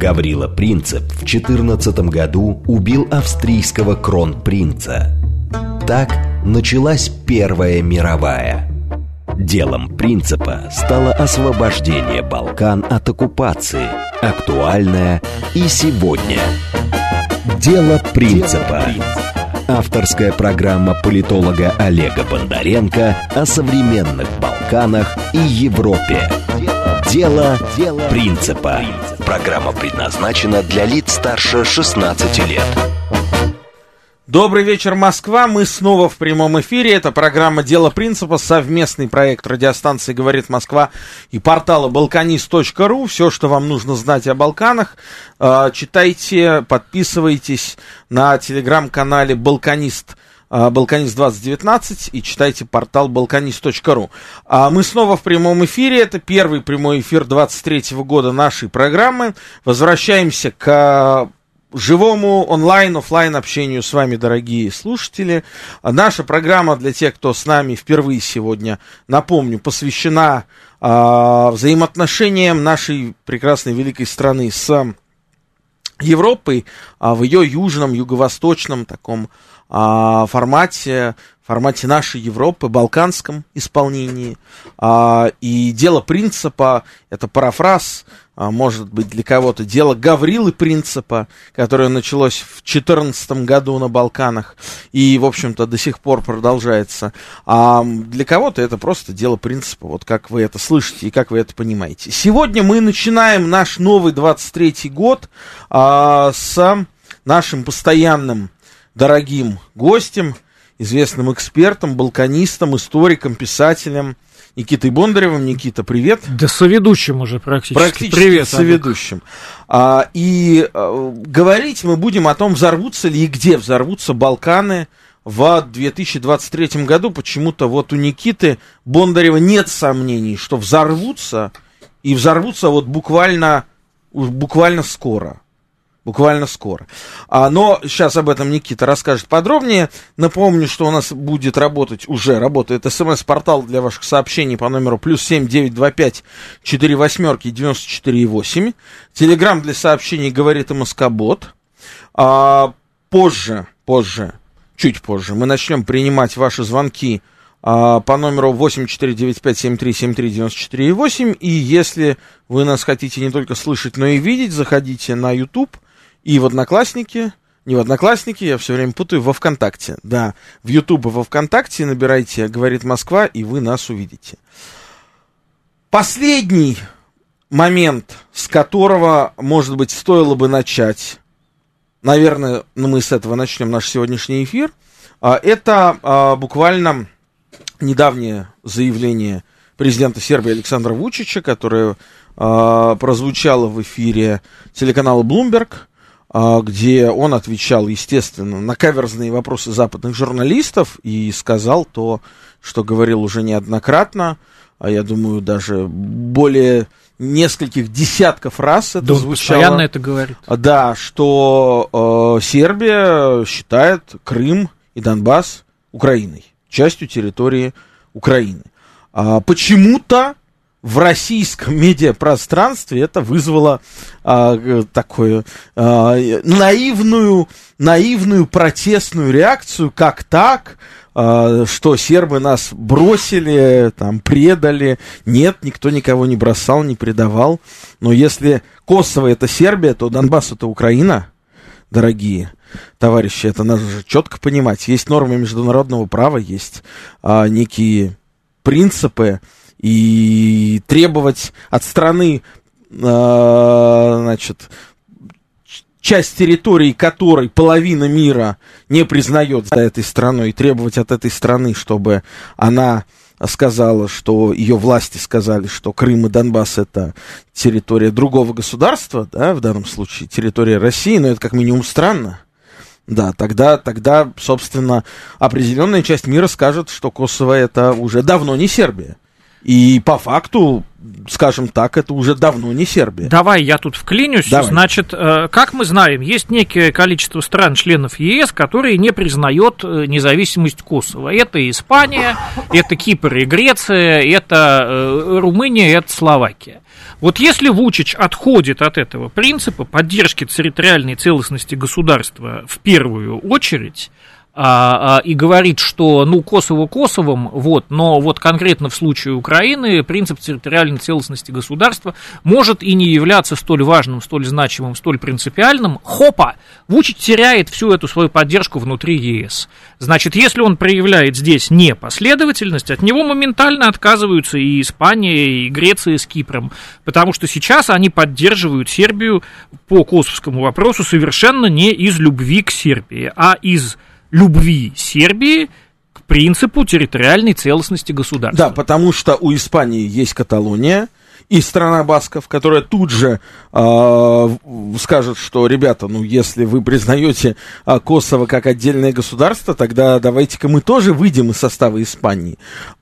Гаврила Принцеп в 14 году убил австрийского кронпринца. Так началась Первая мировая. Делом принципа стало освобождение Балкан от оккупации, актуальное и сегодня. Дело принципа. Авторская программа политолога Олега Бондаренко о современных Балканах и Европе. Дело, Дело принципа. Программа предназначена для лиц старше 16 лет. Добрый вечер, Москва. Мы снова в прямом эфире. Это программа «Дело принципа», совместный проект радиостанции «Говорит Москва» и портала balkanist.ru. Все, что вам нужно знать о Балканах, а, читайте, подписывайтесь на телеграм-канале «Балканист» Балканист 2019 и читайте портал balkanist.ru. А мы снова в прямом эфире. Это первый прямой эфир 23 года нашей программы. Возвращаемся к живому онлайн, офлайн общению с вами, дорогие слушатели. Наша программа для тех, кто с нами впервые сегодня, напомню, посвящена а, взаимоотношениям нашей прекрасной великой страны с Европой а, в ее южном, юго-восточном таком а, формате, формате нашей Европы, балканском исполнении. А, и дело принципа, это парафраз, а, может быть, для кого-то дело Гаврилы принципа, которое началось в 2014 году на Балканах и, в общем-то, до сих пор продолжается. А для кого-то это просто дело принципа, вот как вы это слышите и как вы это понимаете. Сегодня мы начинаем наш новый 23-й год а, с нашим постоянным дорогим гостем, известным экспертом, балканистом, историком, писателем Никитой Бондаревым. Никита, привет. Да соведущим уже практически. Практически привет, соведущим. А, и а, говорить мы будем о том, взорвутся ли и где взорвутся Балканы в 2023 году. Почему-то вот у Никиты Бондарева нет сомнений, что взорвутся, и взорвутся вот буквально, буквально скоро буквально скоро. А, но сейчас об этом Никита расскажет подробнее. Напомню, что у нас будет работать, уже работает смс-портал для ваших сообщений по номеру плюс семь девять два пять четыре восьмерки девяносто четыре восемь. Телеграмм для сообщений говорит МСК-бот. А, позже, позже, чуть позже мы начнем принимать ваши звонки а, по номеру 8495-7373-94,8. И если вы нас хотите не только слышать, но и видеть, заходите на YouTube – и в Одноклассники, не в Одноклассники, я все время путаю, во Вконтакте. Да, в Ютуб и во Вконтакте набирайте «Говорит Москва», и вы нас увидите. Последний момент, с которого, может быть, стоило бы начать, наверное, ну, мы с этого начнем наш сегодняшний эфир, а, это а, буквально недавнее заявление президента Сербии Александра Вучича, которое а, прозвучало в эфире телеканала Bloomberg, где он отвечал, естественно, на каверзные вопросы западных журналистов и сказал то, что говорил уже неоднократно, а я думаю, даже более нескольких десятков раз это да звучало. постоянно это говорит. Да, что э, Сербия считает Крым и Донбасс Украиной, частью территории Украины. А почему-то в российском медиапространстве это вызвало а, такую а, наивную, наивную протестную реакцию, как так, а, что сербы нас бросили, там, предали. Нет, никто никого не бросал, не предавал. Но если Косово это Сербия, то Донбасс это Украина, дорогие товарищи, это надо же четко понимать. Есть нормы международного права, есть а, некие принципы, и требовать от страны, э, значит, часть территории которой половина мира не признает за этой страной, и требовать от этой страны, чтобы она сказала, что ее власти сказали, что Крым и Донбасс это территория другого государства, да, в данном случае территория России, но это как минимум странно. Да, тогда, тогда, собственно, определенная часть мира скажет, что Косово это уже давно не Сербия. И по факту скажем так, это уже давно не Сербия. Давай я тут вклинюсь. Давай. Значит, э, как мы знаем, есть некое количество стран-членов ЕС, которые не признают э, независимость Косово. Это Испания, это Кипр и Греция, это э, Румыния, это Словакия. Вот если Вучич отходит от этого принципа поддержки территориальной целостности государства в первую очередь, а, а, и говорит, что, ну, Косово Косовом, вот, но вот конкретно в случае Украины принцип территориальной целостности государства может и не являться столь важным, столь значимым, столь принципиальным. Хопа! Вучич теряет всю эту свою поддержку внутри ЕС. Значит, если он проявляет здесь непоследовательность, от него моментально отказываются и Испания, и Греция с Кипром, потому что сейчас они поддерживают Сербию по косовскому вопросу совершенно не из любви к Сербии, а из любви Сербии к принципу территориальной целостности государства. Да, потому что у Испании есть Каталония и страна Басков, которая тут же э, скажет, что, ребята, ну, если вы признаете э, Косово как отдельное государство, тогда давайте-ка мы тоже выйдем из состава Испании.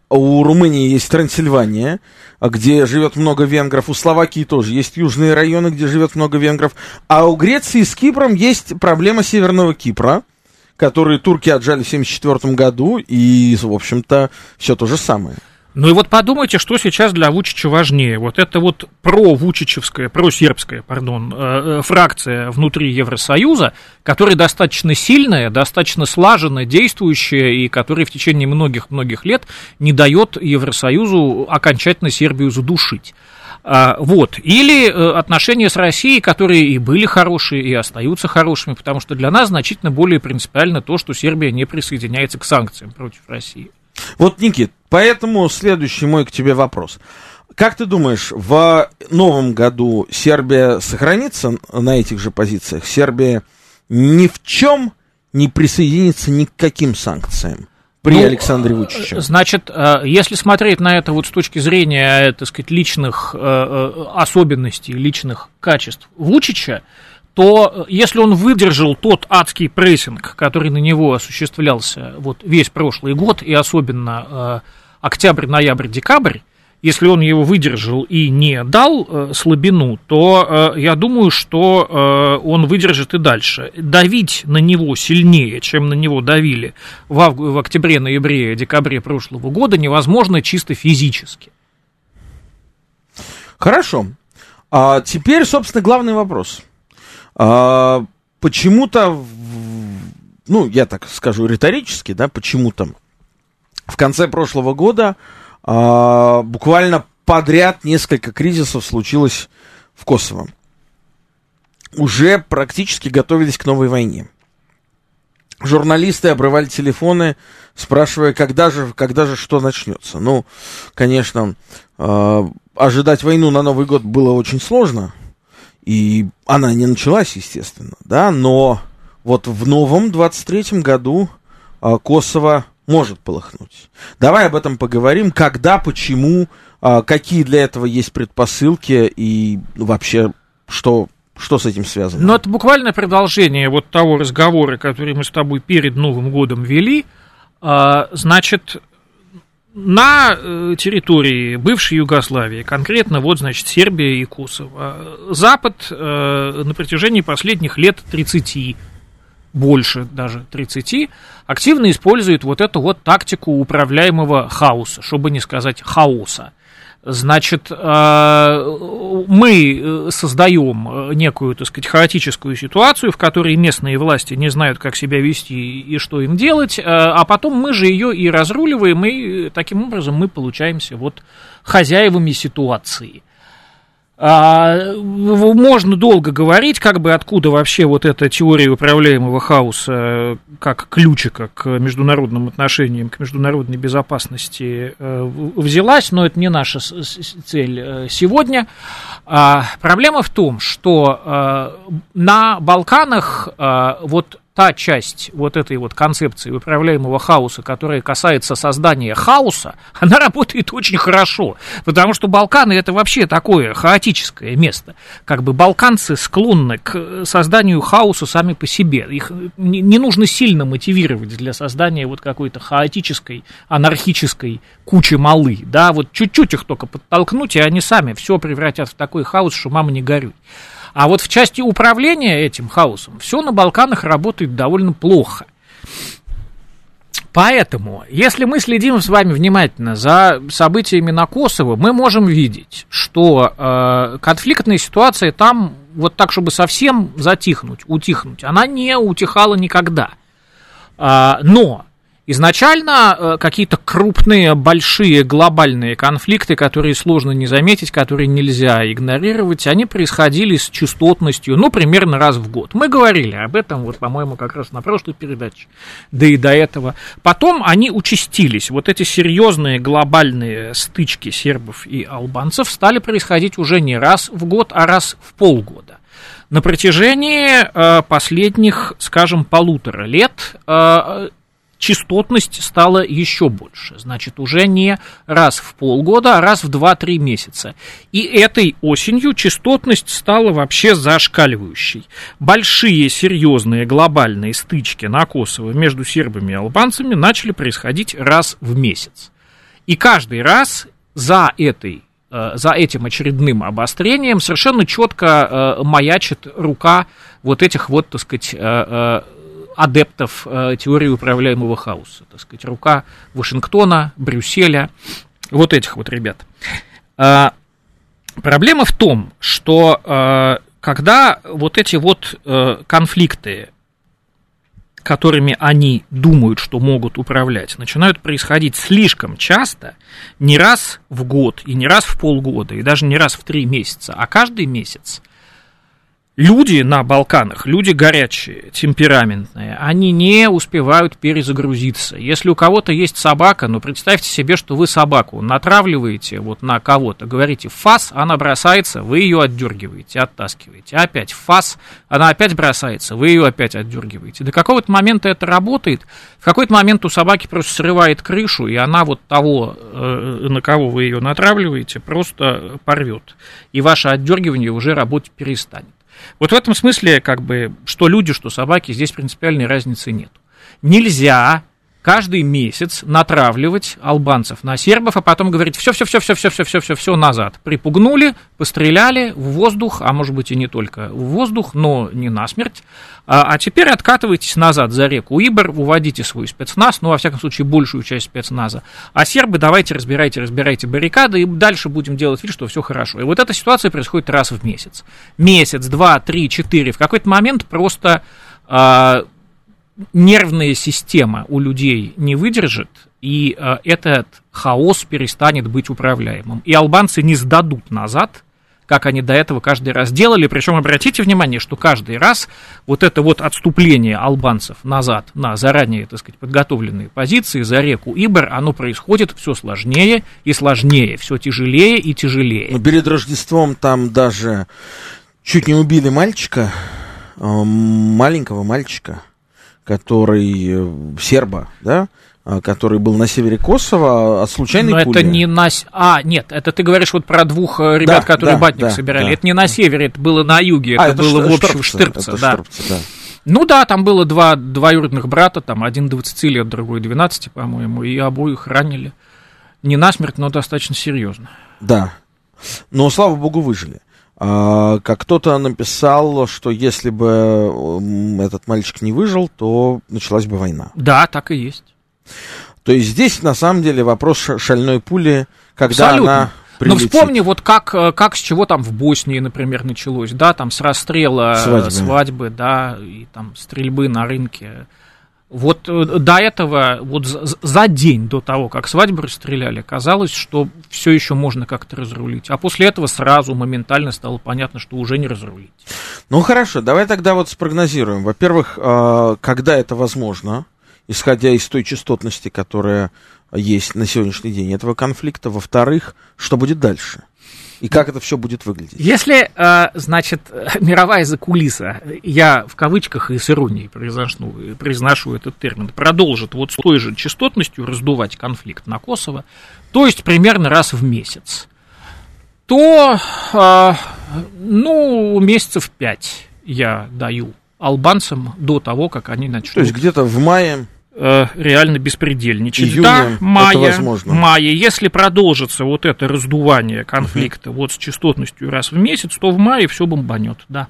У Румынии есть Трансильвания, где живет много венгров. У Словакии тоже есть южные районы, где живет много венгров. А у Греции с Кипром есть проблема Северного Кипра которые турки отжали в 1974 году, и, в общем-то, все то же самое. Ну и вот подумайте, что сейчас для Вучича важнее. Вот это вот про-вучичевская, про-сербская, пардон, э, фракция внутри Евросоюза, которая достаточно сильная, достаточно слаженная, действующая, и которая в течение многих-многих лет не дает Евросоюзу окончательно Сербию задушить. А, вот. Или э, отношения с Россией, которые и были хорошие, и остаются хорошими, потому что для нас значительно более принципиально то, что Сербия не присоединяется к санкциям против России. Вот, Никит, поэтому следующий мой к тебе вопрос. Как ты думаешь, в новом году Сербия сохранится на этих же позициях? Сербия ни в чем не присоединится ни к каким санкциям? При ну, Александре Вучиче? Значит, э, если смотреть на это вот с точки зрения, так сказать, личных э, э, особенностей, личных качеств Вучича, то если он выдержал тот адский прессинг, который на него осуществлялся вот весь прошлый год, и особенно октябрь, ноябрь, декабрь, если он его выдержал и не дал э, слабину, то э, я думаю, что э, он выдержит и дальше. Давить на него сильнее, чем на него давили в, ав- в октябре, ноябре, декабре прошлого года, невозможно чисто физически. Хорошо. А теперь, собственно, главный вопрос. А, почему-то, ну, я так скажу риторически, да, почему-то в конце прошлого года а, буквально подряд несколько кризисов случилось в Косово. Уже практически готовились к новой войне. Журналисты обрывали телефоны, спрашивая, когда же, когда же что начнется. Ну, конечно, э, ожидать войну на Новый год было очень сложно, и она не началась, естественно, да, но вот в новом 23-м году э, Косово может полыхнуть. Давай об этом поговорим, когда, почему, а, какие для этого есть предпосылки и вообще что что с этим связано? Ну, это буквально продолжение вот того разговора, который мы с тобой перед Новым годом вели. А, значит, на э, территории бывшей Югославии, конкретно вот, значит, Сербия и Косово, Запад э, на протяжении последних лет 30 больше даже 30, активно использует вот эту вот тактику управляемого хаоса, чтобы не сказать хаоса. Значит, э, мы э, создаем некую, так сказать, хаотическую ситуацию, в которой местные власти не знают, как себя вести и что им делать, э, а потом мы же ее и разруливаем, и таким образом мы получаемся вот хозяевами ситуации. А, можно долго говорить, как бы откуда вообще вот эта теория управляемого хаоса как ключика к международным отношениям, к международной безопасности э, взялась, но это не наша цель э, сегодня. А, проблема в том, что э, на Балканах вот та часть вот этой вот концепции управляемого хаоса, которая касается создания хаоса, она работает очень хорошо, потому что Балканы это вообще такое хаотическое место. Как бы балканцы склонны к созданию хаоса сами по себе. Их не, не нужно сильно мотивировать для создания вот какой-то хаотической, анархической кучи малы. Да, вот чуть-чуть их только подтолкнуть, и они сами все превратят в такой хаос, что мама не горюй. А вот в части управления этим хаосом все на Балканах работает довольно плохо. Поэтому, если мы следим с вами внимательно за событиями на Kosovo, мы можем видеть, что э, конфликтная ситуация там, вот так, чтобы совсем затихнуть, утихнуть, она не утихала никогда. А, но Изначально э, какие-то крупные, большие, глобальные конфликты, которые сложно не заметить, которые нельзя игнорировать, они происходили с частотностью, ну, примерно раз в год. Мы говорили об этом, вот, по-моему, как раз на прошлой передаче, да и до этого. Потом они участились. Вот эти серьезные глобальные стычки сербов и албанцев стали происходить уже не раз в год, а раз в полгода. На протяжении э, последних, скажем, полутора лет э, частотность стала еще больше. Значит, уже не раз в полгода, а раз в 2-3 месяца. И этой осенью частотность стала вообще зашкаливающей. Большие, серьезные, глобальные стычки на Косово между сербами и албанцами начали происходить раз в месяц. И каждый раз за этой э, за этим очередным обострением совершенно четко э, маячит рука вот этих вот, так сказать, э, адептов э, теории управляемого хаоса. Так сказать, рука Вашингтона, Брюсселя, вот этих вот ребят. Э, проблема в том, что э, когда вот эти вот э, конфликты, которыми они думают, что могут управлять, начинают происходить слишком часто, не раз в год и не раз в полгода, и даже не раз в три месяца, а каждый месяц, люди на Балканах, люди горячие, темпераментные, они не успевают перезагрузиться. Если у кого-то есть собака, ну представьте себе, что вы собаку натравливаете вот на кого-то, говорите фас, она бросается, вы ее отдергиваете, оттаскиваете. Опять фас, она опять бросается, вы ее опять отдергиваете. До какого-то момента это работает, в какой-то момент у собаки просто срывает крышу, и она вот того, э, на кого вы ее натравливаете, просто порвет. И ваше отдергивание уже работать перестанет. Вот в этом смысле, как бы, что люди, что собаки, здесь принципиальной разницы нет. Нельзя каждый месяц натравливать албанцев на сербов, а потом говорить все-все-все-все-все-все-все-все назад. Припугнули, постреляли в воздух, а может быть и не только в воздух, но не насмерть. А, а теперь откатывайтесь назад за реку Ибр, уводите свой спецназ, ну, во всяком случае, большую часть спецназа. А сербы давайте разбирайте, разбирайте баррикады, и дальше будем делать вид, что все хорошо. И вот эта ситуация происходит раз в месяц. Месяц, два, три, четыре. В какой-то момент просто а, нервная система у людей не выдержит, и э, этот хаос перестанет быть управляемым. И албанцы не сдадут назад, как они до этого каждый раз делали. Причем обратите внимание, что каждый раз вот это вот отступление албанцев назад на заранее, так сказать, подготовленные позиции за реку Ибр, оно происходит все сложнее и сложнее, все тяжелее и тяжелее. Но перед Рождеством там даже чуть не убили мальчика, э, маленького мальчика который э, серба, да, а, который был на севере Косово от случайной Но пули. это не на... А, нет, это ты говоришь вот про двух э, ребят, да, которые да, батник да, собирали. Да. Это не на севере, это было на юге, а, это, это было в общем Штырпце. да. Штырпце, да. Ну да, там было два двоюродных брата, там один 20 лет, другой 12, по-моему, и обоих ранили. Не насмерть, но достаточно серьезно. Да. Но, слава богу, выжили. А, как кто-то написал, что если бы этот мальчик не выжил, то началась бы война. Да, так и есть. То есть здесь на самом деле вопрос шальной пули, когда Абсолютно. она прилетит. Ну вспомни, вот как, э, как с чего там в Боснии, например, началось, да, там с расстрела свадьбы, свадьбы да, и там стрельбы на рынке вот э, до этого, вот за день до того, как свадьбу расстреляли, казалось, что все еще можно как-то разрулить. А после этого сразу моментально стало понятно, что уже не разрулить. Ну хорошо, давай тогда вот спрогнозируем. Во-первых, а, когда это возможно, исходя из той частотности, которая есть на сегодняшний день этого конфликта. Во-вторых, что будет дальше? И как это все будет выглядеть? Если, э, значит, мировая закулиса, я в кавычках и с иронией произношу, произношу этот термин, продолжит вот с той же частотностью раздувать конфликт на Kosovo, то есть примерно раз в месяц, то, э, ну, месяцев пять я даю албанцам до того, как они начнут. То есть где-то в мае э, реально беспредельничать. Июня да, мая, возможно. мая. Если продолжится вот это раздувание конфликта вот с частотностью раз в месяц, то в мае все бомбанет, да.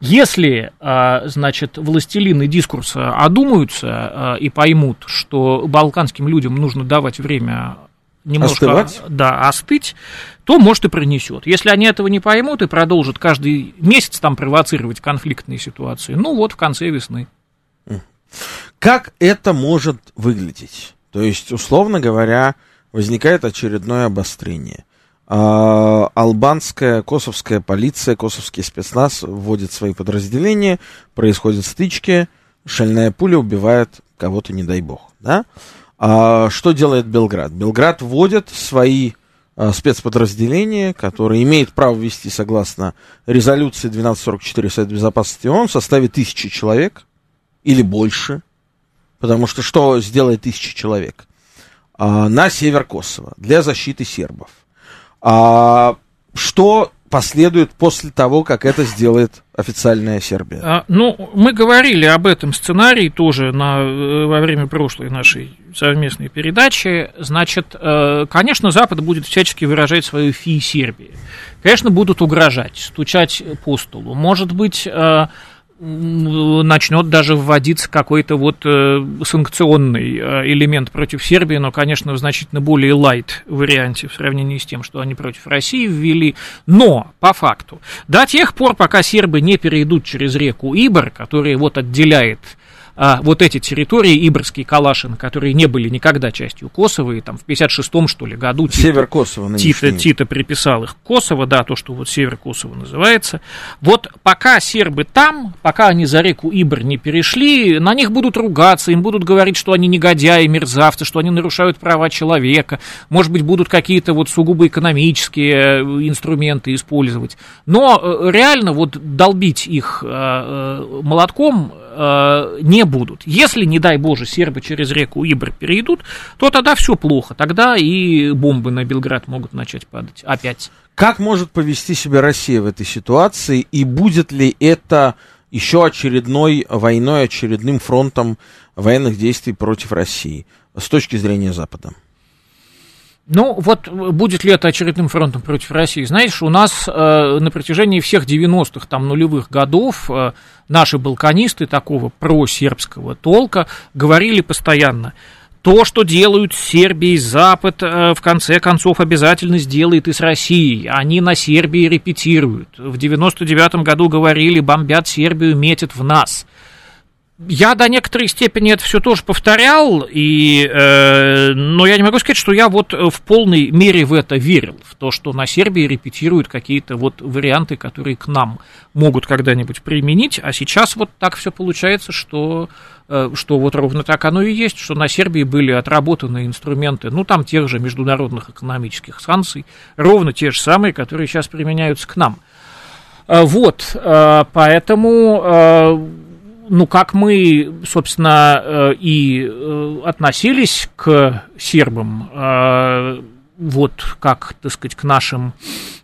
Если, э, значит, властелины дискурса одумаются э, и поймут, что балканским людям нужно давать время немножко Остывать? да, остыть, то, может, и пронесет. Если они этого не поймут и продолжат каждый месяц там провоцировать конфликтные ситуации, ну вот в конце весны. Как это может выглядеть? То есть, условно говоря, возникает очередное обострение. А, албанская, косовская полиция, косовский спецназ вводит свои подразделения, происходят стычки, шальная пуля убивает кого-то, не дай бог, да? А что делает Белград? Белград вводит свои а, спецподразделения, которые имеют право вести согласно резолюции 1244 Совета Безопасности ООН в составе тысячи человек или больше, потому что что сделает тысяча человек? А, на север Косово для защиты сербов. А, что последует после того, как это сделает официальная Сербия? А, ну, мы говорили об этом сценарии тоже на, э, во время прошлой нашей совместной передачи. Значит, э, конечно, Запад будет всячески выражать свою фи Сербии. Конечно, будут угрожать, стучать по столу. Может быть, э, начнет даже вводиться какой-то вот э, санкционный э, элемент против Сербии, но, конечно, в значительно более лайт варианте в сравнении с тем, что они против России ввели. Но, по факту, до тех пор, пока сербы не перейдут через реку Ибр, которая вот отделяет а, вот эти территории, Ибрский, Калашин, которые не были никогда частью Косово, и там в 56-м, что ли, году Север Косово Тита, Тита приписал их Косово, да, то, что вот Север Косово называется. Вот пока сербы там, пока они за реку Ибр не перешли, на них будут ругаться, им будут говорить, что они негодяи, мерзавцы, что они нарушают права человека, может быть, будут какие-то вот сугубо экономические э, инструменты использовать. Но э, реально вот долбить их э, молотком не будут. Если, не дай боже, сербы через реку Ибр перейдут, то тогда все плохо. Тогда и бомбы на Белград могут начать падать опять. Как может повести себя Россия в этой ситуации? И будет ли это еще очередной войной, очередным фронтом военных действий против России с точки зрения Запада? Ну, вот будет ли это очередным фронтом против России? Знаешь, у нас э, на протяжении всех 90-х, там, нулевых годов э, наши балканисты такого просербского толка говорили постоянно, то, что делают с Сербией Запад, э, в конце концов обязательно сделает и с Россией. Они на Сербии репетируют. В 99-м году говорили, бомбят Сербию, метят в нас я до некоторой степени это все тоже повторял, и, э, но я не могу сказать, что я вот в полной мере в это верил, в то, что на Сербии репетируют какие-то вот варианты, которые к нам могут когда-нибудь применить, а сейчас вот так все получается, что, э, что вот ровно так оно и есть, что на Сербии были отработаны инструменты, ну, там тех же международных экономических санкций, ровно те же самые, которые сейчас применяются к нам. Э, вот, э, поэтому ну, как мы, собственно, э, и э, относились к сербам, э, вот как, так сказать, к нашим,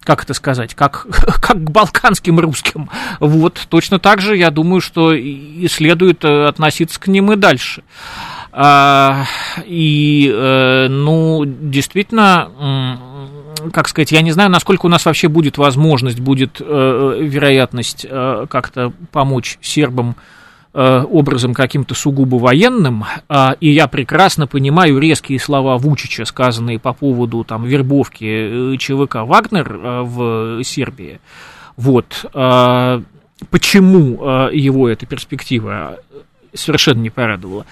как это сказать, как, как к балканским русским, вот, точно так же, я думаю, что и следует относиться к ним и дальше. А, и, ну, действительно, как сказать, я не знаю, насколько у нас вообще будет возможность, будет вероятность как-то помочь сербам образом каким-то сугубо военным, а, и я прекрасно понимаю резкие слова Вучича, сказанные по поводу там, вербовки э, ЧВК «Вагнер» э, в Сербии. Вот. Почему его эта перспектива совершенно не порадовала?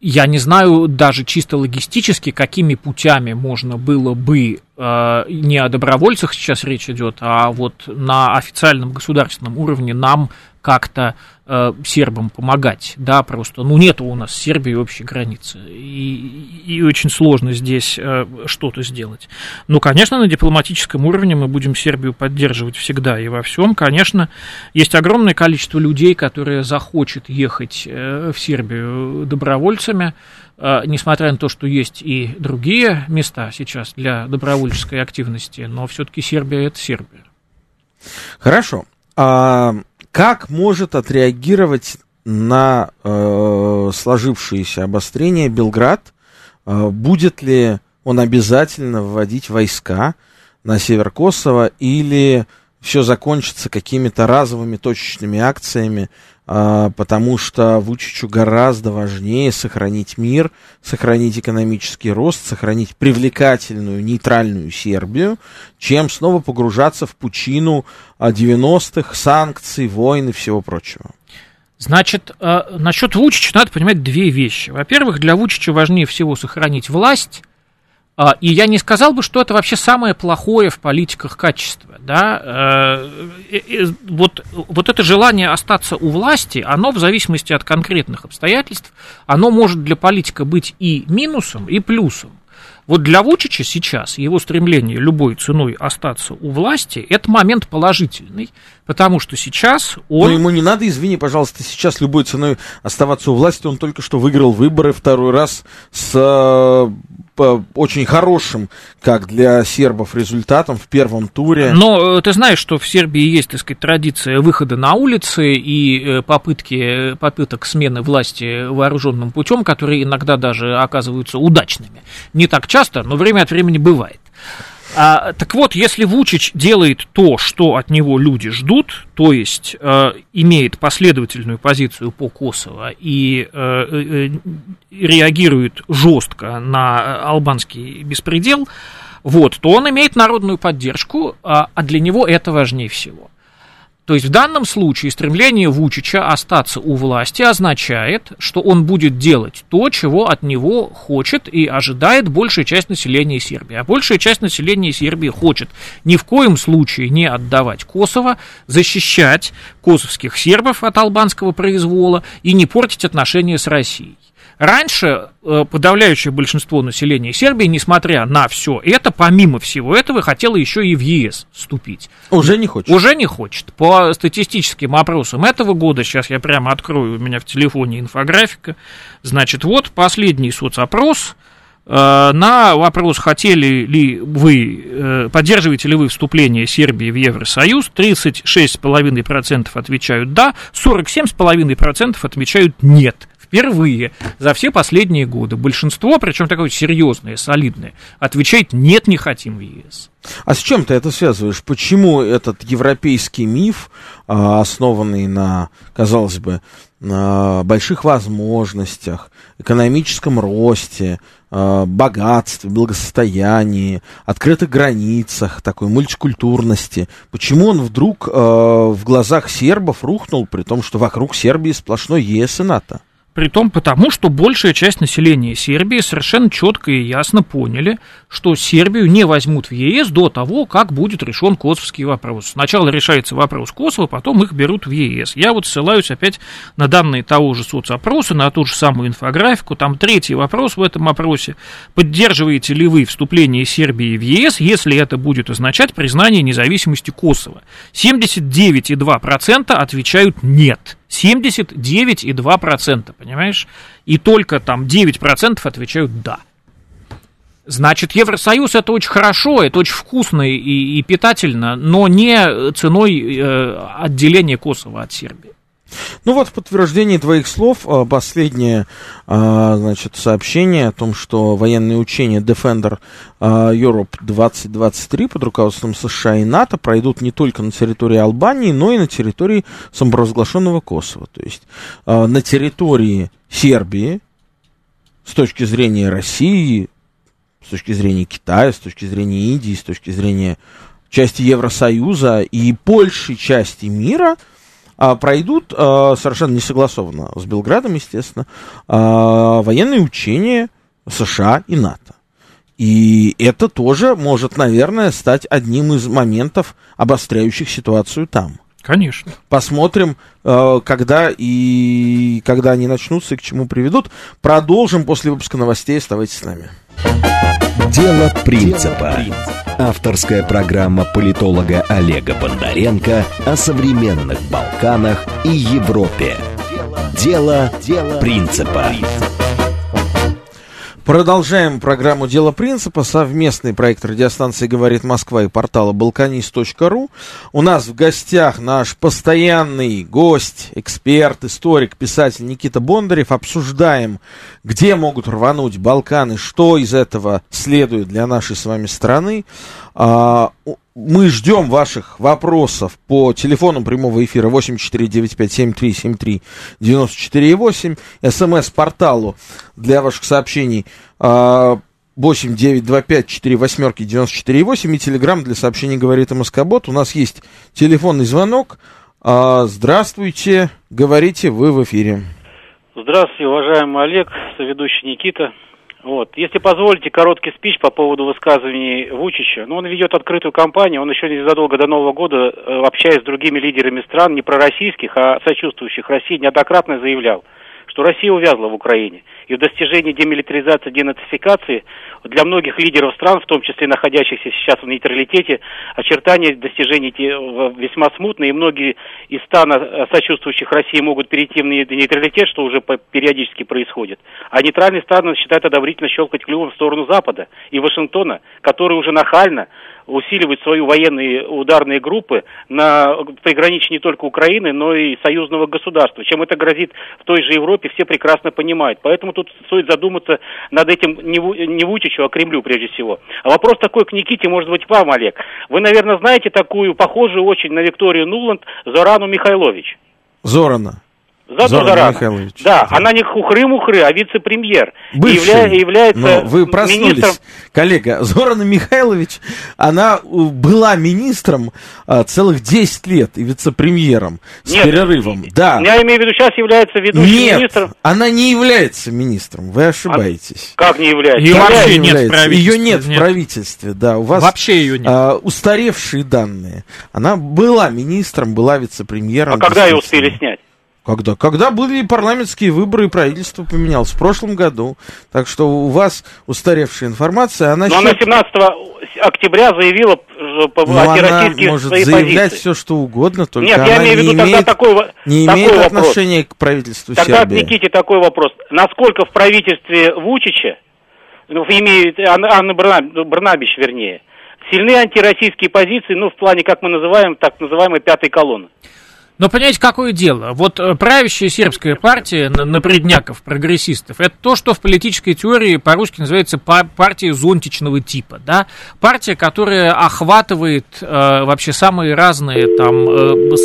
Я не знаю даже чисто логистически, какими путями можно было бы э, не о добровольцах сейчас речь идет, а вот на официальном государственном уровне нам как-то э, сербам помогать, да, просто, ну, нет у нас с Сербией общей границы, и, и очень сложно здесь э, что-то сделать. Ну, конечно, на дипломатическом уровне мы будем Сербию поддерживать всегда и во всем, конечно, есть огромное количество людей, которые захочет ехать э, в Сербию добровольцами, э, несмотря на то, что есть и другие места сейчас для добровольческой активности, но все-таки Сербия это Сербия. Хорошо. А как может отреагировать на э, сложившееся обострение Белград? Э, будет ли он обязательно вводить войска на север Косово или все закончится какими-то разовыми точечными акциями, потому что Вучичу гораздо важнее сохранить мир, сохранить экономический рост, сохранить привлекательную нейтральную Сербию, чем снова погружаться в пучину 90-х, санкций, войн и всего прочего. Значит, э, насчет Вучича надо понимать две вещи. Во-первых, для Вучича важнее всего сохранить власть, а, и я не сказал бы, что это вообще самое плохое в политиках качество. Да? Э, вот, вот это желание остаться у власти, оно в зависимости от конкретных обстоятельств, оно может для политика быть и минусом, и плюсом. Вот для Вучича сейчас его стремление любой ценой остаться у власти – это момент положительный, потому что сейчас он... Но ему не надо, извини, пожалуйста, сейчас любой ценой оставаться у власти. Он только что выиграл выборы второй раз с очень хорошим, как для сербов, результатом в первом туре. Но э, ты знаешь, что в Сербии есть, так сказать, традиция выхода на улицы и э, попытки, попыток смены власти вооруженным путем, которые иногда даже оказываются удачными. Не так часто, но время от времени бывает. А, так вот, если Вучич делает то, что от него люди ждут, то есть э, имеет последовательную позицию по Косово и э, э, реагирует жестко на албанский беспредел, вот, то он имеет народную поддержку, а, а для него это важнее всего. То есть в данном случае стремление Вучича остаться у власти означает, что он будет делать то, чего от него хочет и ожидает большая часть населения Сербии. А большая часть населения Сербии хочет ни в коем случае не отдавать Косово, защищать косовских сербов от албанского произвола и не портить отношения с Россией. Раньше э, подавляющее большинство населения Сербии, несмотря на все это, помимо всего этого, хотело еще и в ЕС вступить. Уже не хочет. Уже не хочет. По статистическим опросам этого года, сейчас я прямо открою, у меня в телефоне инфографика, значит, вот последний соцопрос, э, на вопрос, хотели ли вы, э, поддерживаете ли вы вступление Сербии в Евросоюз, 36,5% отвечают «да», 47,5% отвечают «нет» впервые за все последние годы большинство, причем такое серьезное, солидное, отвечает «нет, не хотим в ЕС». А с чем ты это связываешь? Почему этот европейский миф, а, основанный на, казалось бы, на больших возможностях, экономическом росте, а, богатстве, благосостоянии, открытых границах, такой мультикультурности. Почему он вдруг а, в глазах сербов рухнул, при том, что вокруг Сербии сплошной ЕС и НАТО? Притом потому, что большая часть населения Сербии совершенно четко и ясно поняли, что Сербию не возьмут в ЕС до того, как будет решен косовский вопрос. Сначала решается вопрос Косово, потом их берут в ЕС. Я вот ссылаюсь опять на данные того же соцопроса, на ту же самую инфографику. Там третий вопрос в этом опросе. Поддерживаете ли вы вступление Сербии в ЕС, если это будет означать признание независимости Косово? 79,2% отвечают «нет». 79,2%, понимаешь? И только там 9% отвечают «да». Значит, Евросоюз это очень хорошо, это очень вкусно и, и питательно, но не ценой э, отделения Косово от Сербии. Ну вот в подтверждении твоих слов а, последнее а, значит, сообщение о том, что военные учения Defender а, Europe 2023 под руководством США и НАТО пройдут не только на территории Албании, но и на территории самопровозглашенного Косово. То есть на территории Сербии с точки зрения России, с точки зрения Китая, с точки зрения Индии, с точки зрения части Евросоюза и большей части мира – а, пройдут а, совершенно не согласованно с Белградом, естественно, а, военные учения США и НАТО. И это тоже может, наверное, стать одним из моментов, обостряющих ситуацию там. Конечно. Посмотрим, э, когда и когда они начнутся и к чему приведут. Продолжим после выпуска новостей. Оставайтесь с нами. Дело принципа. Авторская программа политолога Олега Бондаренко о современных Балканах и Европе. Дело, Дело принципа. Продолжаем программу «Дело принципа». Совместный проект радиостанции «Говорит Москва» и портала «Балканист.ру». У нас в гостях наш постоянный гость, эксперт, историк, писатель Никита Бондарев. Обсуждаем, где могут рвануть Балканы, что из этого следует для нашей с вами страны. А, мы ждем ваших вопросов по телефону прямого эфира 8495-7373-94,8, смс-порталу для ваших сообщений 8 9 2 5 4 восьмерки 94 8 и телеграмм для сообщений говорит МСК-бот. У нас есть телефонный звонок. А, здравствуйте, говорите, вы в эфире. Здравствуйте, уважаемый Олег, соведущий Никита. Вот. Если позволите, короткий спич по поводу высказываний Вучича. Ну, он ведет открытую кампанию, он еще незадолго до Нового года, э, общаясь с другими лидерами стран, не пророссийских, а сочувствующих России, неоднократно заявлял – что Россия увязла в Украине. И в достижении демилитаризации, денацификации для многих лидеров стран, в том числе находящихся сейчас в нейтралитете, очертания достижений весьма смутные, и многие из стана э, сочувствующих России могут перейти в нейтралитет, что уже периодически происходит. А нейтральные страны считают одобрительно щелкать клювом в сторону Запада и Вашингтона, который уже нахально усиливать свои военные ударные группы на приграничье не только Украины, но и союзного государства. Чем это грозит в той же Европе, все прекрасно понимают. Поэтому тут стоит задуматься над этим не Вучичу, а Кремлю прежде всего. А вопрос такой к Никите, может быть, вам, Олег. Вы, наверное, знаете такую, похожую очень на Викторию Нуланд, Зорану Михайлович. Зорана. За Зоран Михайлович. Да, да, она не хухры-мухры, а вице-премьер. Бывший, явля, является но вы проснулись, министром... коллега. Зорана Михайлович, она была министром а, целых 10 лет и вице-премьером с Нет, перерывом. Да. Я имею в виду, сейчас является ведущим нет, министром. она не является министром, вы ошибаетесь. А, как не является? Ее вообще нет в правительстве. Ее нет, нет в правительстве, да. У вас вообще ее нет. А, устаревшие данные. Она была министром, была вице-премьером. А когда ее успели снять? Когда? Когда были парламентские выборы и правительство поменялось? В прошлом году. Так что у вас устаревшая информация. Она Но счет... она 17 октября заявила по Но она может свои заявлять позиции. все, что угодно, только Нет, я имею в виду тогда такой, не такой имеет вопрос. отношения к правительству тогда Сербии. Тогда Никите такой вопрос. Насколько в правительстве Вучича, ну, имеет Анна Барнабич, вернее, сильны антироссийские позиции, ну, в плане, как мы называем, так называемой пятой колонны? Но понимаете, какое дело? Вот э, правящая сербская партия напредняков, прогрессистов, это то, что в политической теории по-русски называется партия зонтичного типа, да? Партия, которая охватывает э, вообще самые разные там э,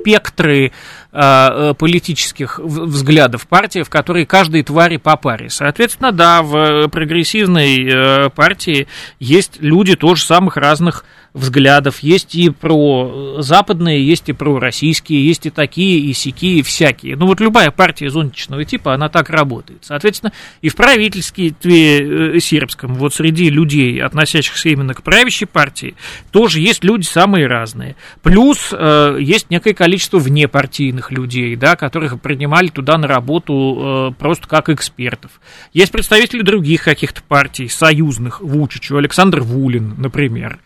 спектры Э, политических взглядов партии, в которой каждой твари по паре. Соответственно, да, в прогрессивной э, партии есть люди тоже самых разных взглядов. Есть и про западные, есть и про российские, есть и такие, и сякие, и всякие. Ну вот любая партия зонтичного типа, она так работает. Соответственно, и в правительстве э, сербском, вот среди людей, относящихся именно к правящей партии, тоже есть люди самые разные. Плюс э, есть некое количество внепартийных людей, да, которых принимали туда на работу э, просто как экспертов. Есть представители других каких-то партий, союзных, Вучичу, Александр Вулин, например.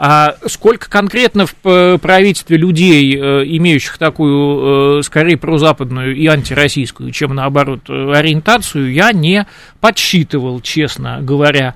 А сколько конкретно в э, правительстве людей, э, имеющих такую, э, скорее, прозападную и антироссийскую, чем наоборот, ориентацию, я не подсчитывал, честно говоря.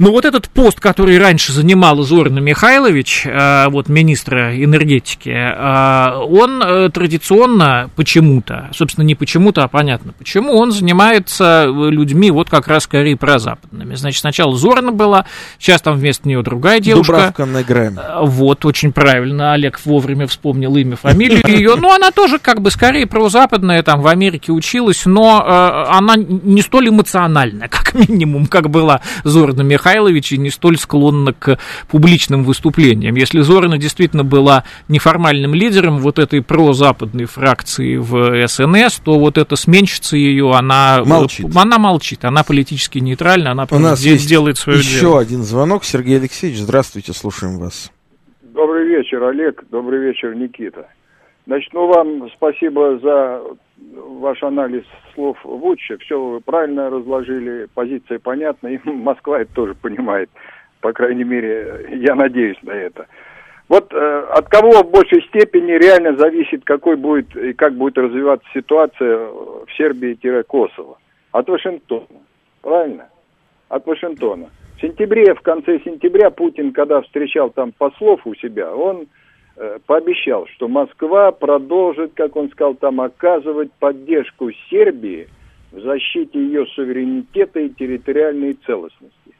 Но вот этот пост, который раньше занимал Зорина Михайлович, э, вот министра энергетики, э, он э, традиционно почему-то, собственно, не почему-то, а понятно почему, он занимается людьми вот как раз скорее прозападными. Значит, сначала Зорина была, сейчас там вместо нее другая девушка. Дубравка Негрен. Вот, очень правильно, Олег вовремя вспомнил имя, фамилию ее. Ну, она тоже как бы скорее прозападная, там в Америке училась, но она не столь эмоциональная, как минимум, как была Зорина Михайлович Михайлович и не столь склонна к публичным выступлениям. Если Зорина действительно была неформальным лидером вот этой прозападной фракции в СНС, то вот эта сменщица ее, она молчит. Она молчит, она политически нейтральна, она У нас здесь делает свое еще дело. один звонок. Сергей Алексеевич, здравствуйте, слушаем вас. Добрый вечер, Олег. Добрый вечер, Никита. Значит, ну вам спасибо за ваш анализ слов Вуча. Все вы правильно разложили, позиция понятна, и Москва это тоже понимает. По крайней мере, я надеюсь на это. Вот э, от кого в большей степени реально зависит, какой будет и как будет развиваться ситуация в Сербии-Косово? От Вашингтона. Правильно? От Вашингтона. В сентябре, в конце сентября Путин, когда встречал там послов у себя, он пообещал, что Москва продолжит, как он сказал, там оказывать поддержку Сербии в защите ее суверенитета и территориальной целостности.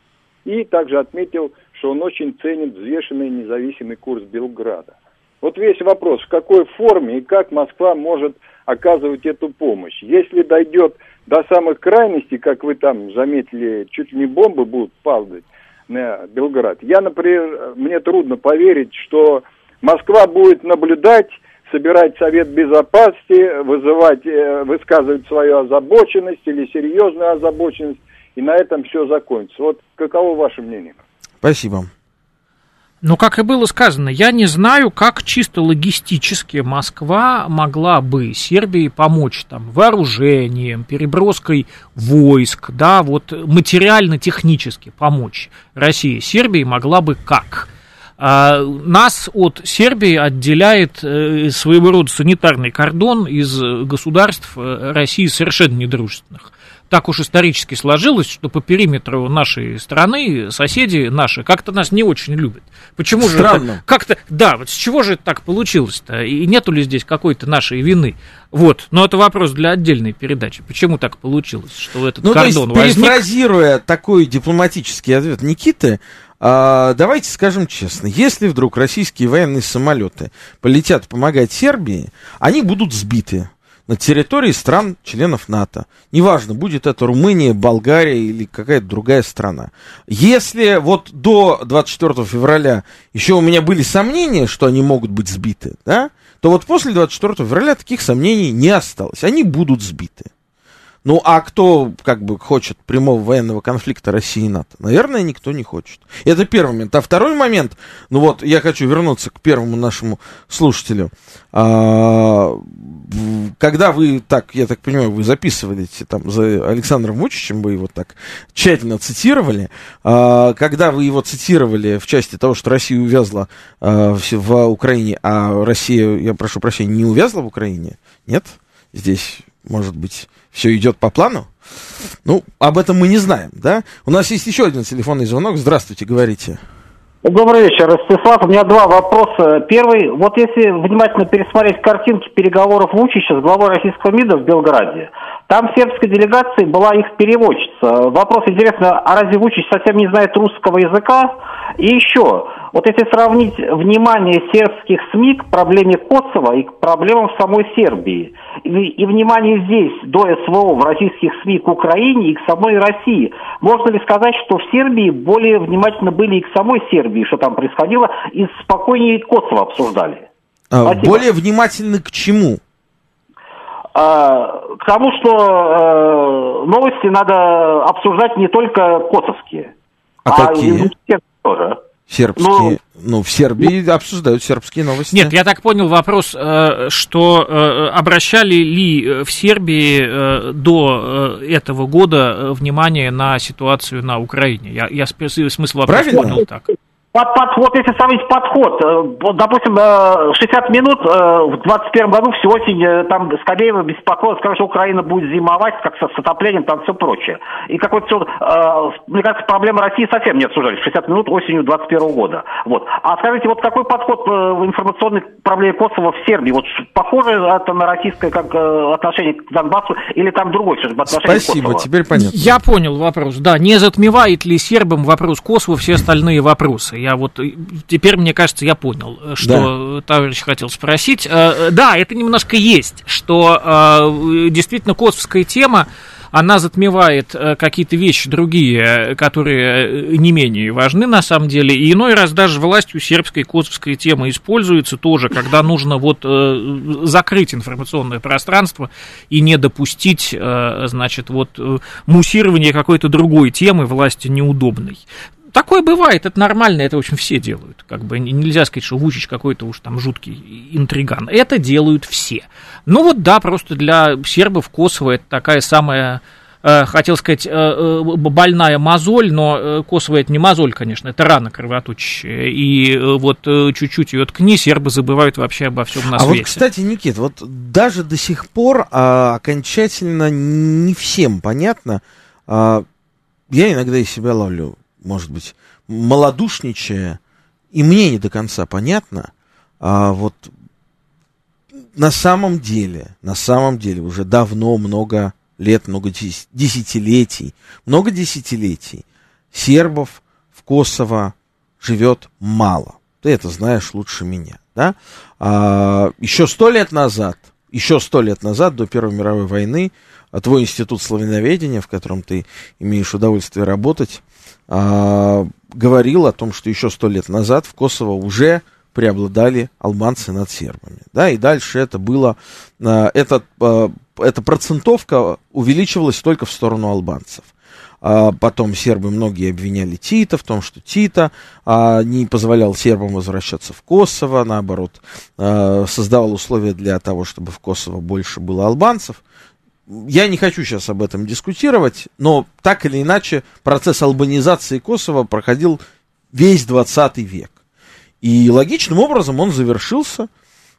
И также отметил, что он очень ценит взвешенный независимый курс Белграда. Вот весь вопрос, в какой форме и как Москва может оказывать эту помощь. Если дойдет до самых крайностей, как вы там заметили, чуть ли не бомбы будут падать на Белград. Я, например, мне трудно поверить, что Москва будет наблюдать, собирать Совет Безопасности, вызывать, э, высказывать свою озабоченность или серьезную озабоченность, и на этом все закончится. Вот каково ваше мнение? Спасибо. Ну, как и было сказано, я не знаю, как чисто логистически Москва могла бы Сербии помочь там вооружением, переброской войск, да, вот материально-технически помочь России. Сербии могла бы как? А, нас от Сербии отделяет э, своего рода санитарный кордон из государств э, России совершенно недружественных так уж исторически сложилось, что по периметру нашей страны соседи наши как-то нас не очень любят. Почему Странно. же как-то, да, вот с чего же это так получилось-то? И нету ли здесь какой-то нашей вины? Вот, но это вопрос для отдельной передачи. Почему так получилось, что этот ну, кордон то есть, возник? перефразируя такой дипломатический ответ Никиты, а, давайте скажем честно, если вдруг российские военные самолеты полетят помогать Сербии, они будут сбиты на территории стран-членов НАТО. Неважно, будет это Румыния, Болгария или какая-то другая страна. Если вот до 24 февраля еще у меня были сомнения, что они могут быть сбиты, да, то вот после 24 февраля таких сомнений не осталось. Они будут сбиты. Ну, а кто, как бы, хочет прямого военного конфликта России и НАТО? Наверное, никто не хочет. Это первый момент. А второй момент, ну вот, я хочу вернуться к первому нашему слушателю. А, когда вы так, я так понимаю, вы записывали там за Александром Вучичем, вы его так тщательно цитировали, а, когда вы его цитировали в части того, что Россия увязла а, в, в Украине, а Россия, я прошу прощения, не увязла в Украине, нет? Здесь, может быть, все идет по плану? Ну, об этом мы не знаем, да? У нас есть еще один телефонный звонок. Здравствуйте, говорите. Добрый вечер, Ростислав. У меня два вопроса. Первый, вот если внимательно пересмотреть картинки переговоров Вучича с главой российского МИДа в Белграде, там в сербской делегации была их переводчица. Вопрос интересно, а разве Вучич совсем не знает русского языка? И еще, вот если сравнить внимание сербских СМИ к проблеме Косово и к проблемам в самой Сербии, и, и внимание здесь, до СВО, в российских СМИ к Украине и к самой России, можно ли сказать, что в Сербии более внимательно были и к самой Сербии, что там происходило, и спокойнее Косово обсуждали? А, Спасибо. более внимательны к чему? А, к тому, что э, новости надо обсуждать не только косовские, А какие? и сербские тоже. Сербские. Ну, в Сербии обсуждают сербские новости. Нет, я так понял вопрос, э, что э, обращали ли в Сербии э, до э, этого года внимание на ситуацию на Украине? Я, я смысл вопроса Правильно. понял так. Под, под- вот если сравнить подход, э, допустим, э, 60 минут э, в 21 году всю осень э, там Скобеева беспокоилась, что Украина будет зимовать, как со, с отоплением, там все прочее. И какой-то, всё, э, мне кажется, проблемы России совсем не обсуждали в 60 минут осенью 21 года. Вот. А скажите, вот какой подход э, в информационной проблеме Косово в Сербии? Вот похоже это на российское как э, отношение к Донбассу или там другое все-таки отношение к Спасибо, Косово? теперь понятно. Я понял вопрос, да. Не затмевает ли сербам вопрос Косово все остальные вопросы? Я вот э, теперь, мне кажется, я понял, э, что товарищ хотел спросить. Э, Да, это немножко есть, что действительно косовская тема, она затмевает какие-то вещи другие, которые не менее важны на самом деле, и иной раз даже властью сербской косовской темы используется тоже, когда нужно вот закрыть информационное пространство и не допустить, значит, вот муссирование какой-то другой темы власти неудобной такое бывает, это нормально, это, в общем, все делают. Как бы нельзя сказать, что Вучич какой-то уж там жуткий интриган. Это делают все. Ну вот да, просто для сербов Косово это такая самая э, хотел сказать, э, э, больная мозоль, но Косово это не мозоль, конечно, это рана кровоточащая. И вот чуть-чуть ее ткни, сербы забывают вообще обо всем на а свете. А вот, кстати, Никит, вот даже до сих пор а, окончательно не всем понятно, а, я иногда из себя ловлю может быть, малодушничая, и мне не до конца понятно, а вот на самом деле, на самом деле уже давно, много лет, много десятилетий, много десятилетий сербов в Косово живет мало. Ты это знаешь лучше меня, да? А, еще сто лет назад, еще сто лет назад, до Первой мировой войны, твой институт славяноведения, в котором ты имеешь удовольствие работать, а, говорил о том, что еще сто лет назад в Косово уже преобладали албанцы над сербами. Да, и дальше это было, а, это, а, эта процентовка увеличивалась только в сторону албанцев. А потом сербы многие обвиняли Тита в том, что Тита а, не позволял сербам возвращаться в Косово, наоборот, а, создавал условия для того, чтобы в Косово больше было албанцев я не хочу сейчас об этом дискутировать, но так или иначе процесс албанизации Косово проходил весь 20 век. И логичным образом он завершился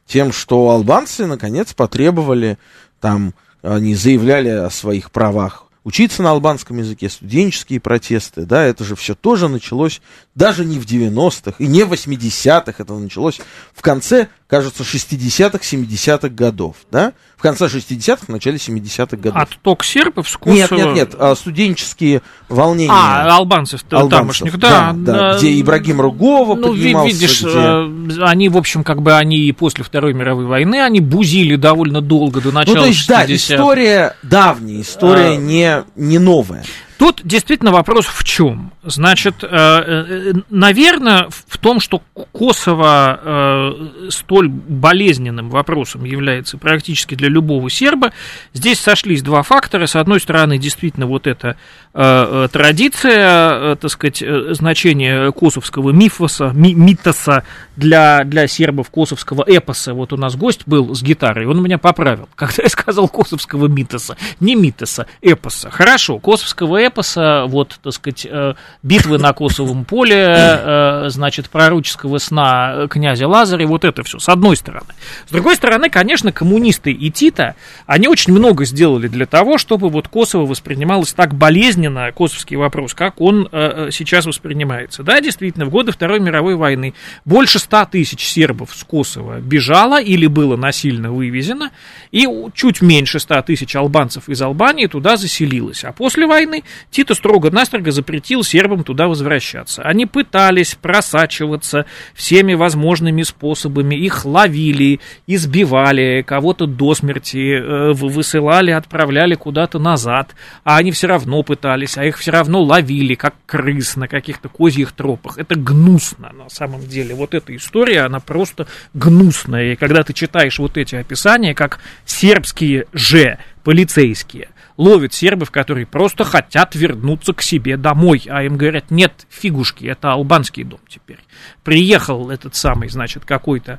тем, что албанцы наконец потребовали, там, они заявляли о своих правах учиться на албанском языке, студенческие протесты, да, это же все тоже началось даже не в 90-х и не в 80-х, это началось в конце, кажется, 60-х, 70-х годов, да, в конце 60-х, в начале 70-х годов. Отток сербов с Косово... Нет, нет, нет, а, студенческие волнения. А, албанцев, албанцев тамошних, да, да, да. Где Ибрагим Ругова ну, поднимался. видишь, где... Э, они, в общем, как бы они и после Второй мировой войны, они бузили довольно долго, до начала Ну, то есть, 60 да, история давняя, история а... не, не новая. Тут действительно вопрос в чем? Значит, э, э, наверное, в том, что Косово э, столь болезненным вопросом является практически для любого серба, здесь сошлись два фактора. С одной стороны, действительно, вот эта традиция, так сказать, значение косовского мифоса, митоса для, для сербов косовского эпоса. Вот у нас гость был с гитарой, он меня поправил, когда я сказал косовского митоса. Не митоса, эпоса. Хорошо, косовского эпоса эпоса, вот, так сказать, э, битвы на Косовом поле, э, значит, пророческого сна князя Лазаря, вот это все, с одной стороны. С другой стороны, конечно, коммунисты и Тита, они очень много сделали для того, чтобы вот Косово воспринималось так болезненно, косовский вопрос, как он э, сейчас воспринимается. Да, действительно, в годы Второй мировой войны больше ста тысяч сербов с Косово бежало или было насильно вывезено, и чуть меньше ста тысяч албанцев из Албании туда заселилось. А после войны Тито строго-настрого запретил сербам туда возвращаться. Они пытались просачиваться всеми возможными способами, их ловили, избивали, кого-то до смерти э, высылали, отправляли куда-то назад, а они все равно пытались, а их все равно ловили, как крыс на каких-то козьих тропах. Это гнусно на самом деле. Вот эта история, она просто гнусная. И когда ты читаешь вот эти описания, как сербские же полицейские ловят сербов, которые просто хотят вернуться к себе домой, а им говорят, нет, фигушки, это албанский дом теперь. Приехал этот самый, значит, какой-то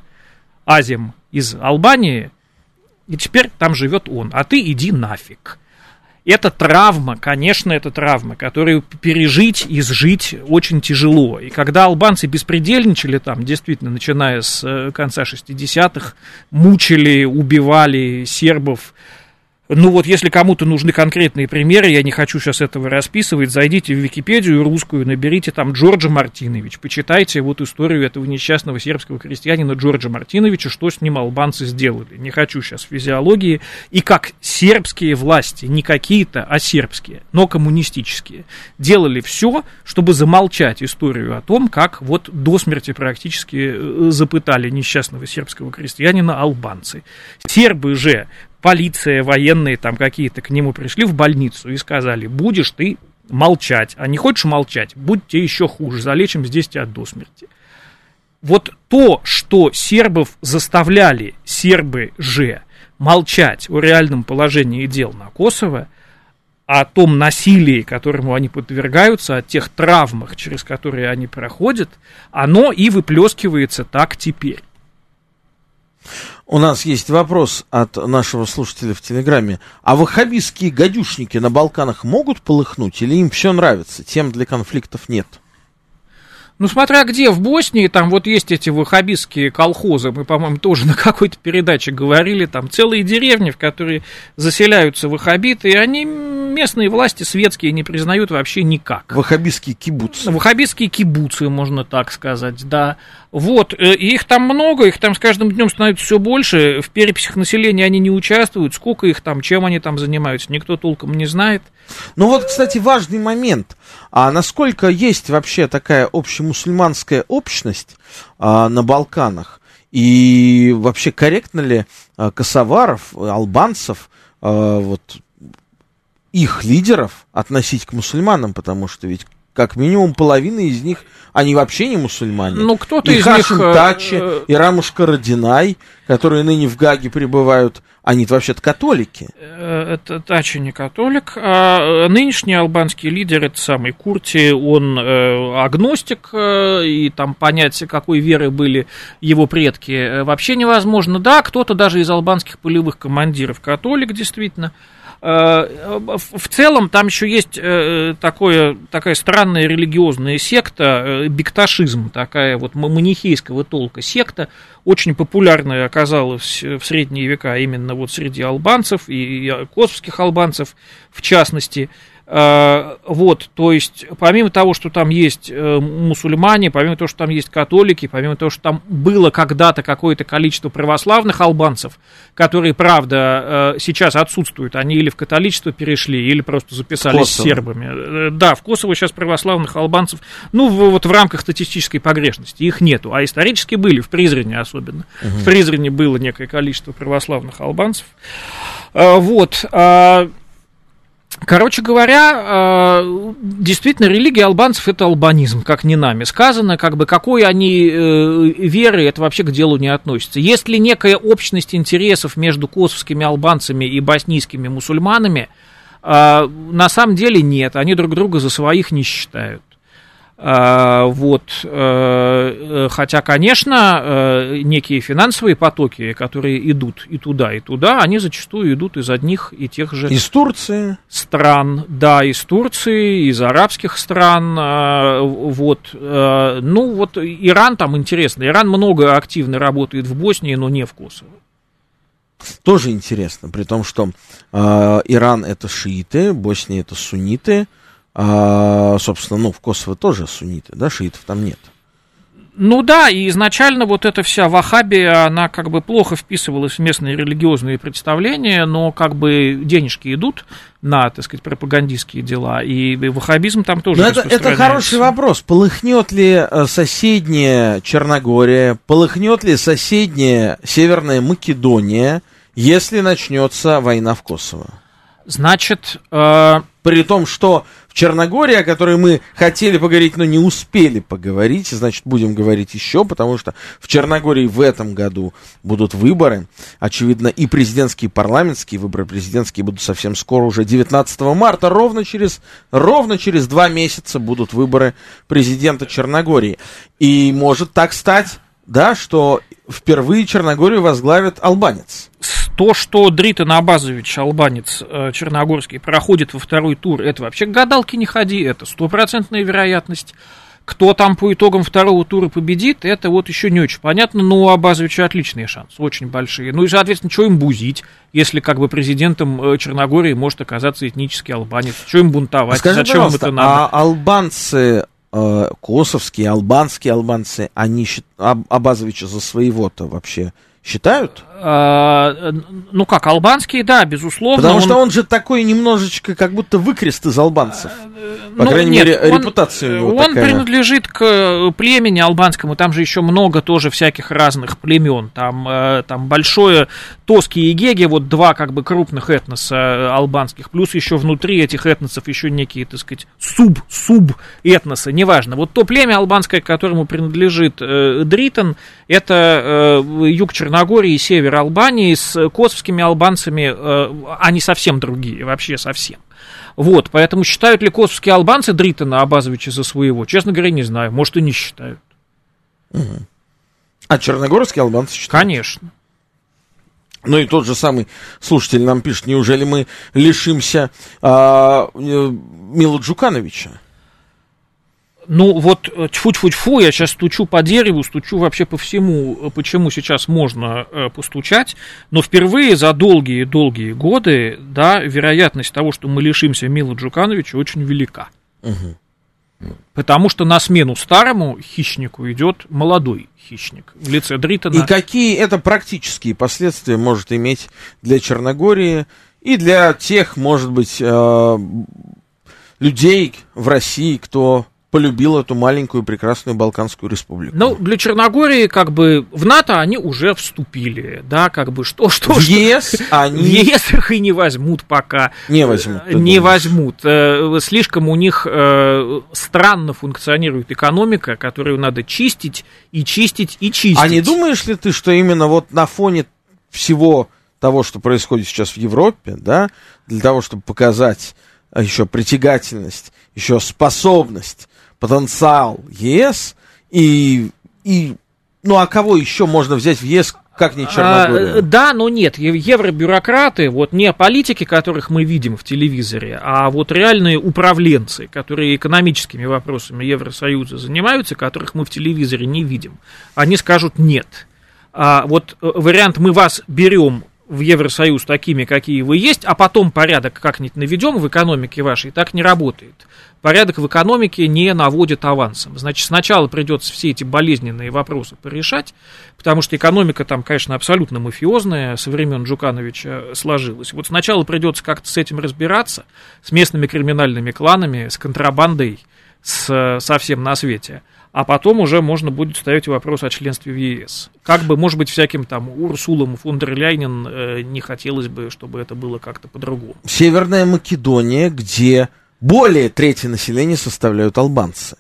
азим из Албании, и теперь там живет он, а ты иди нафиг. Это травма, конечно, это травма, которую пережить, изжить очень тяжело. И когда албанцы беспредельничали там, действительно, начиная с э, конца 60-х, мучили, убивали сербов, ну вот, если кому-то нужны конкретные примеры, я не хочу сейчас этого расписывать, зайдите в Википедию русскую, наберите там Джорджа Мартинович, почитайте вот историю этого несчастного сербского крестьянина Джорджа Мартиновича, что с ним албанцы сделали. Не хочу сейчас физиологии. И как сербские власти, не какие-то, а сербские, но коммунистические, делали все, чтобы замолчать историю о том, как вот до смерти практически э, запытали несчастного сербского крестьянина албанцы. Сербы же полиция, военные там какие-то к нему пришли в больницу и сказали, будешь ты молчать, а не хочешь молчать, будь тебе еще хуже, залечим здесь тебя до смерти. Вот то, что сербов заставляли, сербы же, молчать о реальном положении дел на Косово, о том насилии, которому они подвергаются, о тех травмах, через которые они проходят, оно и выплескивается так теперь. У нас есть вопрос от нашего слушателя в Телеграме. А ваххабистские гадюшники на Балканах могут полыхнуть или им все нравится? Тем для конфликтов нет. Ну, смотря где, в Боснии, там вот есть эти ваххабистские колхозы, мы, по-моему, тоже на какой-то передаче говорили, там целые деревни, в которые заселяются ваххабиты, и они местные власти светские не признают вообще никак. Ваххабистские кибуцы. Ваххабистские кибуцы, можно так сказать, да. Вот, э, и их там много, их там с каждым днем становится все больше, в переписях населения они не участвуют, сколько их там, чем они там занимаются, никто толком не знает. Ну вот, кстати, важный момент. А насколько есть вообще такая общемусульманская общность а, на Балканах? И вообще корректно ли а, косоваров, албанцев, а, вот их лидеров относить к мусульманам, потому что ведь как минимум половина из них, они вообще не мусульмане. Ну, кто-то и из Хашим них... э, Тачи, и Рамушка Родинай, которые ныне в Гаге пребывают, они вообще-то католики. Э, Это Тачи не католик, а э, нынешний албанский лидер, это самый Курти, он агностик, и там понять, какой веры были его предки, вообще невозможно. Да, кто-то даже из албанских полевых командиров католик, действительно. Э, В целом там еще есть э, такое, такая странная религиозная секта, э, бекташизм, такая вот ма- манихейского толка секта, очень популярная оказалась в средние века именно вот среди албанцев и косовских албанцев в частности. Э, Вот, то есть, помимо того, что там есть э, мусульмане, помимо того, что там есть католики, помимо того, что там было когда-то какое-то количество православных албанцев, которые, правда, э, сейчас отсутствуют, они или в католичество перешли, или просто записались сербами. Да, в Косово сейчас православных албанцев, ну, вот в рамках статистической погрешности, их нету, а исторически были, в Призрене особенно. В Призрене было некое количество православных албанцев. Вот. Короче говоря, э, действительно, религия албанцев это албанизм, как не нами сказано, как бы какой они э, веры, это вообще к делу не относится. Есть ли некая общность интересов между косовскими албанцами и боснийскими мусульманами? Э, На самом деле нет, они друг друга за своих не считают. А, Вот, э, э, хотя, конечно, э, некие финансовые потоки, которые идут и туда, и туда, они зачастую идут из одних и тех же Из Турции. стран, да, из Турции, из арабских стран, а, вот, э, ну вот Иран там интересно, Иран много активно работает в Боснии, но не в Косово. Тоже интересно, при том, что э, Иран это шииты, Босния это сунниты, а, собственно, ну, в Косово тоже сунниты, да, шиитов там нет. Ну да, и изначально вот эта вся ваххабия, она как бы плохо вписывалась в местные религиозные представления, но как бы денежки идут на, так сказать, пропагандистские дела, и ваххабизм там тоже Но это, это хороший вопрос. Полыхнет ли э, соседняя Черногория, полыхнет ли соседняя Северная Македония, если начнется война в Косово? Значит, э, При том, что в Черногории, о которой мы хотели поговорить, но не успели поговорить, значит, будем говорить еще, потому что в Черногории в этом году будут выборы. Очевидно, и президентские, и парламентские выборы президентские будут совсем скоро, уже 19 марта, ровно через, ровно через два месяца будут выборы президента Черногории. И может так стать, да, что впервые Черногорию возглавит албанец. то, что Дритон Абазович, албанец э, черногорский, проходит во второй тур, это вообще к гадалке не ходи, это стопроцентная вероятность. Кто там по итогам второго тура победит, это вот еще не очень понятно, но у Абазовича отличные шансы, очень большие. Ну и, соответственно, что им бузить, если как бы президентом э, Черногории может оказаться этнический албанец? Что им бунтовать? Скажи, Зачем им это надо? а албанцы, э, косовские, албанские албанцы, они Аб- Абазовича за своего-то вообще считают? А, ну как, албанские, да, безусловно. Потому он- что он же такой немножечко как будто выкрест из албанцев. По Ну, крайней нет, мере, он- репутация у него Он такая. принадлежит к э, племени албанскому, там же еще много тоже всяких разных племен. Там, э, там большое Тоски и Геги, вот два как бы крупных этноса э, албанских, плюс еще внутри этих этносов еще некие, так сказать, суб-суб этносы, неважно. Вот то племя албанское, которому принадлежит э, Дритон, это э, юг Черногории и север Албании, с косовскими албанцами э, они совсем другие, вообще совсем. Вот, поэтому считают ли косовские албанцы Дритона Абазовича за своего? Честно говоря, не знаю, может и не считают. Угу. А черногорские албанцы считают? Конечно. Ну и тот же самый слушатель нам пишет, неужели мы лишимся а, э, Мила Джукановича? Ну вот э, тьфу-тьфу-тьфу, я сейчас стучу по дереву, стучу вообще по всему, э, почему сейчас можно э, постучать, но впервые за долгие-долгие годы, да, вероятность того, что мы лишимся Мила Джукановича, очень велика. Угу. Потому что на смену старому хищнику идет молодой хищник в лице Дритона. И какие это практические последствия может иметь для Черногории и для тех, может быть, э, людей в России, кто полюбил эту маленькую прекрасную Балканскую республику. Ну, для Черногории, как бы, в НАТО они уже вступили, да, как бы, что, что, в ЕС они... В ЕС их и не возьмут пока. Не возьмут. Не думаешь? возьмут. Э, слишком у них э, странно функционирует экономика, которую надо чистить и чистить и чистить. А не думаешь ли ты, что именно вот на фоне всего того, что происходит сейчас в Европе, да, для того, чтобы показать еще притягательность, еще способность потенциал ЕС и, и ну а кого еще можно взять в ЕС, как не Черногория? А, да, но нет, евробюрократы, вот не политики, которых мы видим в телевизоре, а вот реальные управленцы, которые экономическими вопросами Евросоюза занимаются, которых мы в телевизоре не видим, они скажут нет. А вот э, вариант мы вас берем в Евросоюз такими, какие вы есть, а потом порядок как-нибудь наведем в экономике вашей, так не работает порядок в экономике не наводит авансом. Значит, сначала придется все эти болезненные вопросы порешать, потому что экономика там, конечно, абсолютно мафиозная, со времен Джукановича сложилась. Вот сначала придется как-то с этим разбираться, с местными криминальными кланами, с контрабандой, с, совсем на свете. А потом уже можно будет ставить вопрос о членстве в ЕС. Как бы, может быть, всяким там Урсулам фон дер Ляйнен э, не хотелось бы, чтобы это было как-то по-другому. Северная Македония, где более трети населения составляют албанцы.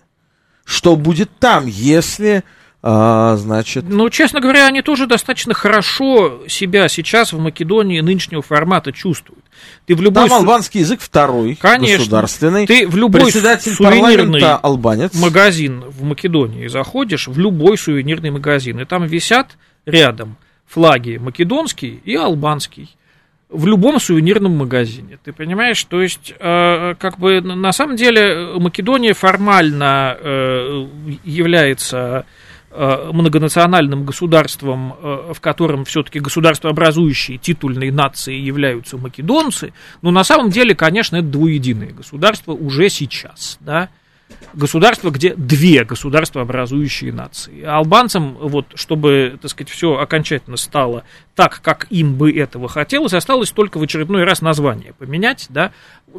Что будет там, если, а, значит... Ну, честно говоря, они тоже достаточно хорошо себя сейчас в Македонии нынешнего формата чувствуют. Ты в любой Там албанский язык второй, Конечно. государственный. Ты в любой сувенирный албанец. магазин в Македонии заходишь, в любой сувенирный магазин, и там висят рядом флаги македонский и албанский в любом сувенирном магазине. Ты понимаешь, то есть, э, как бы на самом деле Македония формально э, является многонациональным государством, э, в котором все-таки государствообразующие титульные нации являются македонцы, но на самом деле, конечно, это двуединое государство уже сейчас, да, государство, где две государства образующие нации. Албанцам, вот, чтобы, так сказать, все окончательно стало так, как им бы этого хотелось, осталось только в очередной раз название поменять, да,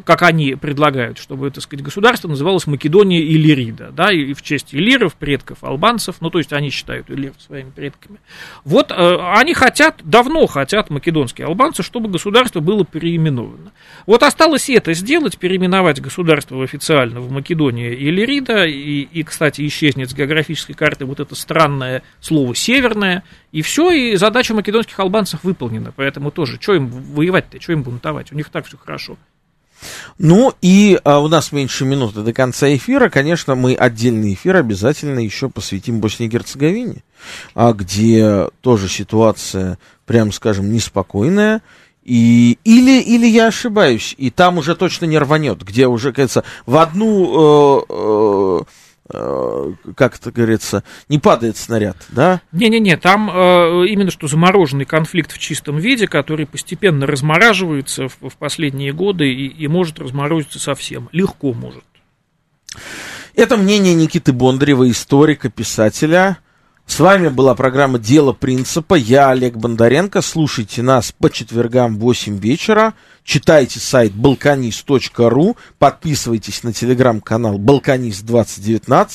как они предлагают, чтобы, так сказать, государство называлось Македония Иллирида, да, и в честь иллиров, предков албанцев, ну, то есть они считают иллиров своими предками. Вот э, они хотят, давно хотят македонские албанцы, чтобы государство было переименовано. Вот осталось это сделать, переименовать государство официально в Македония Иллирида, и, и, кстати, исчезнет с географической карты вот это странное слово «северное», и все, и задача македонских албанцев выполнена, поэтому тоже, что им воевать-то, что им бунтовать, у них так все хорошо. Ну и а, у нас меньше минуты до конца эфира. Конечно, мы отдельный эфир обязательно еще посвятим Боснии и Герцеговине, а, где тоже ситуация, прям скажем, неспокойная. И, или, или я ошибаюсь, и там уже точно не рванет, где уже, кажется, в одну... Э, э, Э, как это говорится, не падает снаряд, да? Не-не-не, там э, именно что замороженный конфликт в чистом виде, который постепенно размораживается в, в последние годы и, и может разморозиться совсем, легко может. Это мнение Никиты Бондарева, историка, писателя. С вами была программа «Дело принципа». Я Олег Бондаренко. Слушайте нас по четвергам в 8 вечера. Читайте сайт balkanist.ru. Подписывайтесь на телеграм-канал «Балканист2019».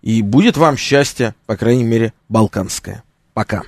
И будет вам счастье, по крайней мере, балканское. Пока.